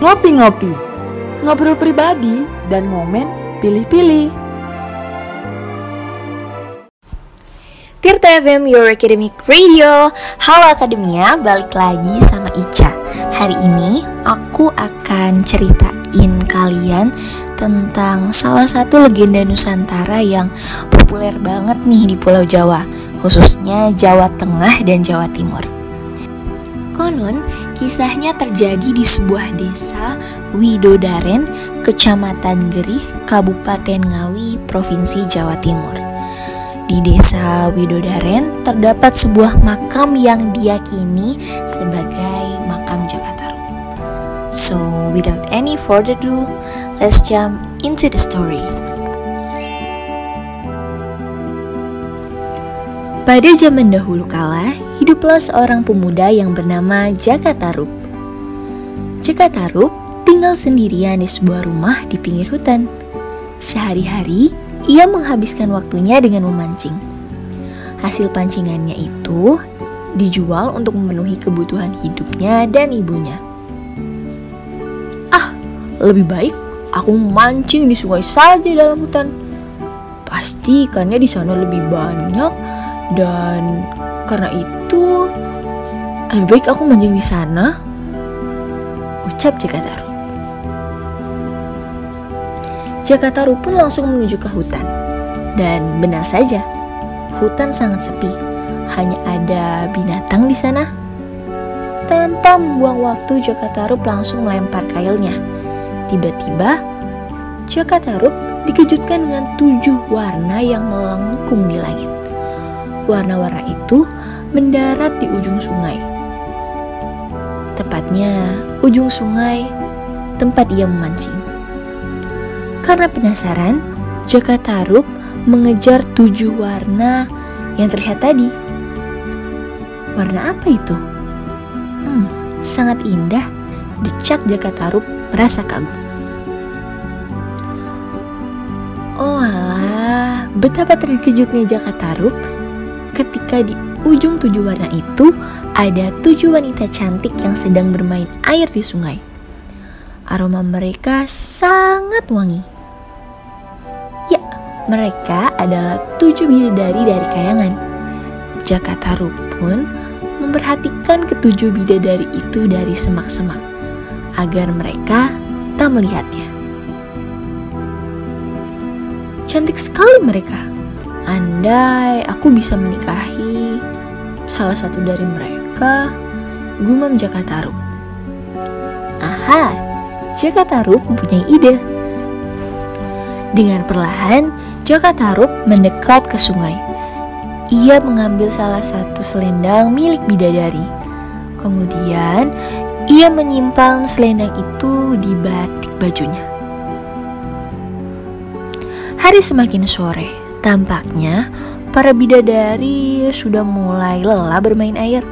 Ngopi-ngopi, ngobrol pribadi dan momen pilih-pilih. Tirta FM Your Academic Radio. Halo Akademia, balik lagi sama Ica. Hari ini aku akan ceritain kalian tentang salah satu legenda Nusantara yang populer banget nih di Pulau Jawa Khususnya Jawa Tengah dan Jawa Timur Konon, kisahnya terjadi di sebuah desa Widodaren, Kecamatan Gerih, Kabupaten Ngawi, Provinsi Jawa Timur di desa Widodaren terdapat sebuah makam yang diyakini sebagai makam Jakataru. So, without any further ado, let's jump into the story. Pada zaman dahulu kala, hiduplah seorang pemuda yang bernama Jakatarup. Jakatarup tinggal sendirian di sebuah rumah di pinggir hutan. Sehari-hari, ia menghabiskan waktunya dengan memancing. Hasil pancingannya itu dijual untuk memenuhi kebutuhan hidupnya dan ibunya. Ah, lebih baik aku memancing di sungai saja dalam hutan. Pasti ikannya di sana lebih banyak dan karena itu lebih baik aku mancing di sana. Ucap Jakataru. Jakataru pun langsung menuju ke hutan. Dan benar saja, hutan sangat sepi. Hanya ada binatang di sana. Tanpa membuang waktu, Jakatarup langsung melempar kailnya. Tiba-tiba, Jakatarup dikejutkan dengan tujuh warna yang melengkung di langit. Warna-warna itu mendarat di ujung sungai. Tepatnya, ujung sungai tempat ia memancing. Karena penasaran, Jaka Tarub mengejar tujuh warna yang terlihat tadi. Warna apa itu? Hmm, sangat indah. Decak Jaka Tarub merasa kagum. Oh alah, betapa terkejutnya Jaka Tarub ketika di ujung tujuh warna itu ada tujuh wanita cantik yang sedang bermain air di sungai. Aroma mereka sangat wangi. Mereka adalah tujuh bidadari dari kayangan. Jakataru pun memperhatikan ketujuh bidadari itu dari semak-semak agar mereka tak melihatnya. Cantik sekali mereka. Andai aku bisa menikahi salah satu dari mereka, gumam Jakataru. Aha, Jakataru mempunyai ide. Dengan perlahan, Jaka Tarub mendekat ke sungai. Ia mengambil salah satu selendang milik bidadari. Kemudian, ia menyimpan selendang itu di batik bajunya. Hari semakin sore, tampaknya para bidadari sudah mulai lelah bermain air.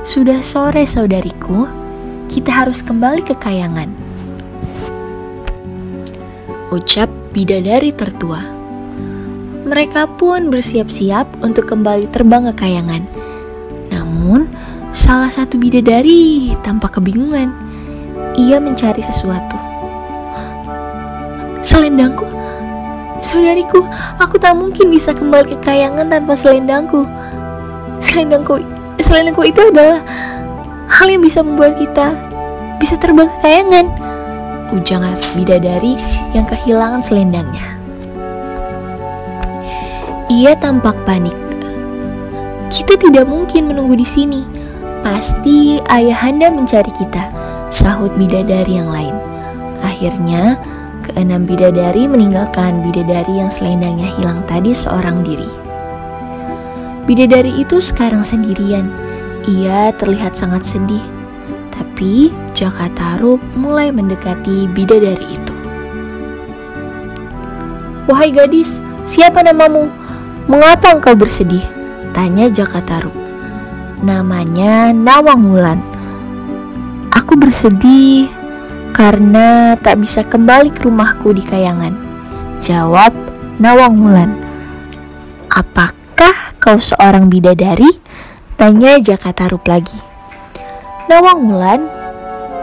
Sudah sore saudariku, kita harus kembali ke kayangan. Ucap bidadari tertua. Mereka pun bersiap-siap untuk kembali terbang ke kayangan. Namun, salah satu bidadari tampak kebingungan. Ia mencari sesuatu. Selendangku, saudariku, aku tak mungkin bisa kembali ke kayangan tanpa selendangku. Selendangku, selendangku itu adalah hal yang bisa membuat kita bisa terbang ke kayangan ujangan bidadari yang kehilangan selendangnya. Ia tampak panik. Kita tidak mungkin menunggu di sini. Pasti ayahanda mencari kita, sahut bidadari yang lain. Akhirnya, keenam bidadari meninggalkan bidadari yang selendangnya hilang tadi seorang diri. Bidadari itu sekarang sendirian. Ia terlihat sangat sedih tapi Jaka mulai mendekati bidadari itu. Wahai gadis, siapa namamu? Mengapa engkau bersedih? Tanya Jaka Namanya Nawang Wulan. Aku bersedih karena tak bisa kembali ke rumahku di Kayangan. Jawab Nawang Wulan. Apakah kau seorang bidadari? Tanya Jaka lagi. Nawang Wulan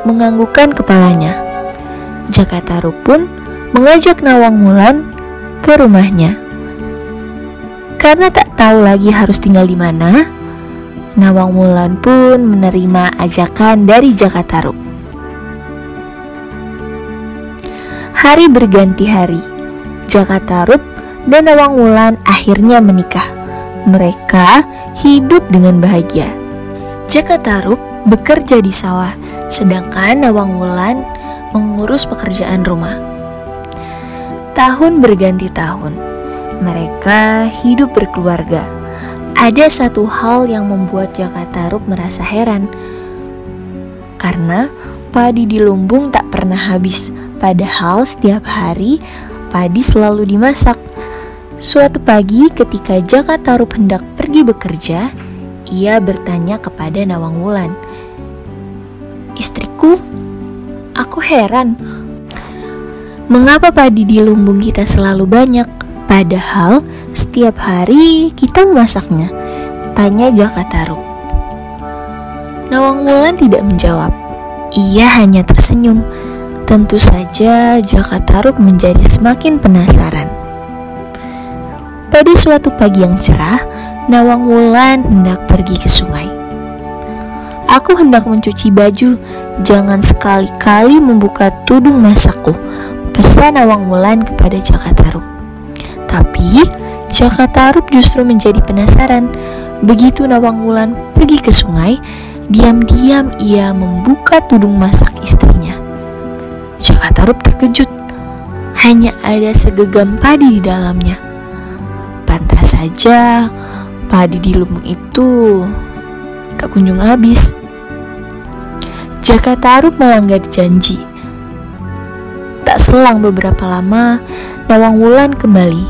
menganggukkan kepalanya. Jakataru pun mengajak Nawang Wulan ke rumahnya. Karena tak tahu lagi harus tinggal di mana, Nawang Wulan pun menerima ajakan dari Jakataru. Hari berganti hari, Jakatarup dan Nawang Wulan akhirnya menikah. Mereka hidup dengan bahagia. Jakatarup bekerja di sawah, sedangkan Nawang Wulan mengurus pekerjaan rumah. Tahun berganti tahun, mereka hidup berkeluarga. Ada satu hal yang membuat Jakatarup merasa heran, karena padi di lumbung tak pernah habis Padahal setiap hari padi selalu dimasak. Suatu pagi ketika Jaka Tarub hendak pergi bekerja, ia bertanya kepada Nawang Wulan. Istriku, aku heran. Mengapa padi di lumbung kita selalu banyak, padahal setiap hari kita memasaknya? Tanya Jaka Tarub. Nawang Wulan tidak menjawab. Ia hanya tersenyum Tentu saja Jaka Taruk menjadi semakin penasaran. Pada suatu pagi yang cerah, Nawang Wulan hendak pergi ke sungai. Aku hendak mencuci baju, jangan sekali-kali membuka tudung masakku, pesan Nawang Wulan kepada Jaka Taruk. Tapi, Jaka Taruk justru menjadi penasaran. Begitu Nawang Wulan pergi ke sungai, diam-diam ia membuka tudung masak istrinya. Jakatarup terkejut. Hanya ada segegam padi di dalamnya. Pantas saja padi di lumbung itu tak kunjung habis. Jakatarup melanggar janji. Tak selang beberapa lama, Nawang Wulan kembali.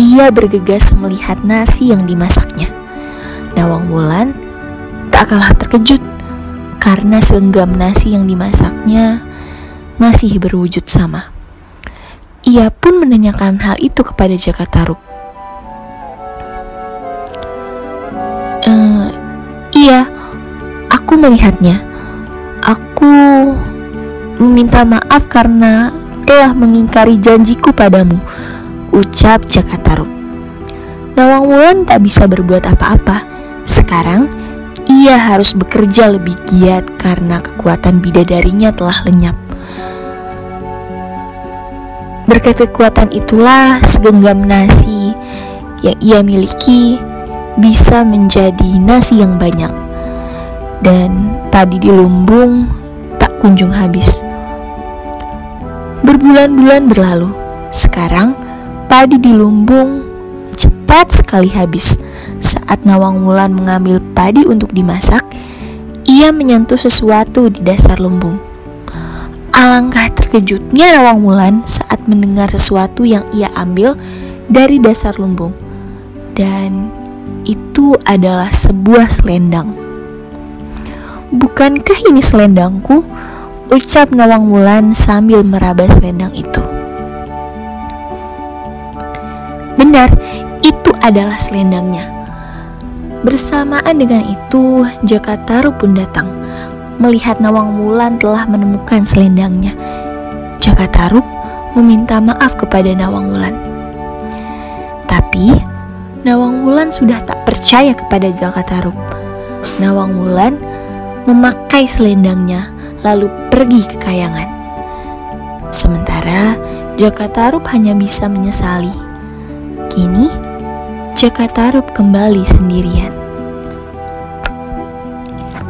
Ia bergegas melihat nasi yang dimasaknya. Nawang Wulan tak kalah terkejut karena segenggam nasi yang dimasaknya masih berwujud sama. Ia pun menanyakan hal itu kepada Jakatarup. E, iya, aku melihatnya. Aku meminta maaf karena telah mengingkari janjiku padamu, ucap Jakatarup. Nawang Wulan tak bisa berbuat apa-apa. Sekarang, ia harus bekerja lebih giat karena kekuatan bidadarinya telah lenyap. Berkat kekuatan itulah segenggam nasi yang ia miliki bisa menjadi nasi yang banyak dan padi di lumbung tak kunjung habis. Berbulan-bulan berlalu, sekarang padi di lumbung cepat sekali habis. Saat Nawang Wulan mengambil padi untuk dimasak, ia menyentuh sesuatu di dasar lumbung. Alangkah terkejutnya Nawang Wulan saat mendengar sesuatu yang ia ambil dari dasar lumbung. Dan itu adalah sebuah selendang. Bukankah ini selendangku? Ucap Nawang Wulan sambil meraba selendang itu. Benar, itu adalah selendangnya. Bersamaan dengan itu, Jakataru pun datang melihat Nawang Wulan telah menemukan selendangnya. Jaka Taruk meminta maaf kepada Nawang Wulan. Tapi, Nawang Wulan sudah tak percaya kepada Jaka Taruk. Nawang Wulan memakai selendangnya lalu pergi ke kayangan. Sementara Jaka Taruk hanya bisa menyesali. Kini, Jaka Taruk kembali sendirian.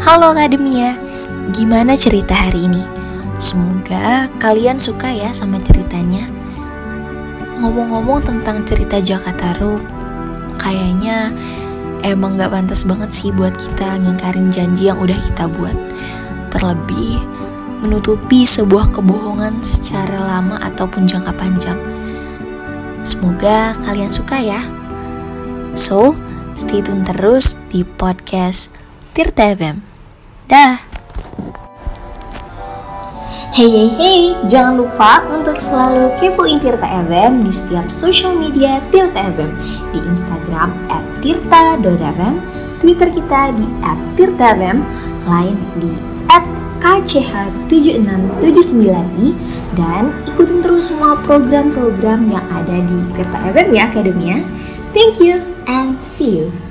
Halo Akademia, Gimana cerita hari ini? Semoga kalian suka ya sama ceritanya. Ngomong-ngomong tentang cerita Jakarta Ru, kayaknya emang gak pantas banget sih buat kita ngingkarin janji yang udah kita buat. Terlebih menutupi sebuah kebohongan secara lama ataupun jangka panjang. Semoga kalian suka ya. So, stay tune terus di podcast Tirta FM. Dah. Hey hey hey, jangan lupa untuk selalu kepoin Tirta FM di setiap social media Tirta FM di Instagram tirta.fm, Twitter kita di tirta.fm, lain di KCH7679i dan ikutin terus semua program-program yang ada di Tirta FM ya Akademia. Thank you and see you.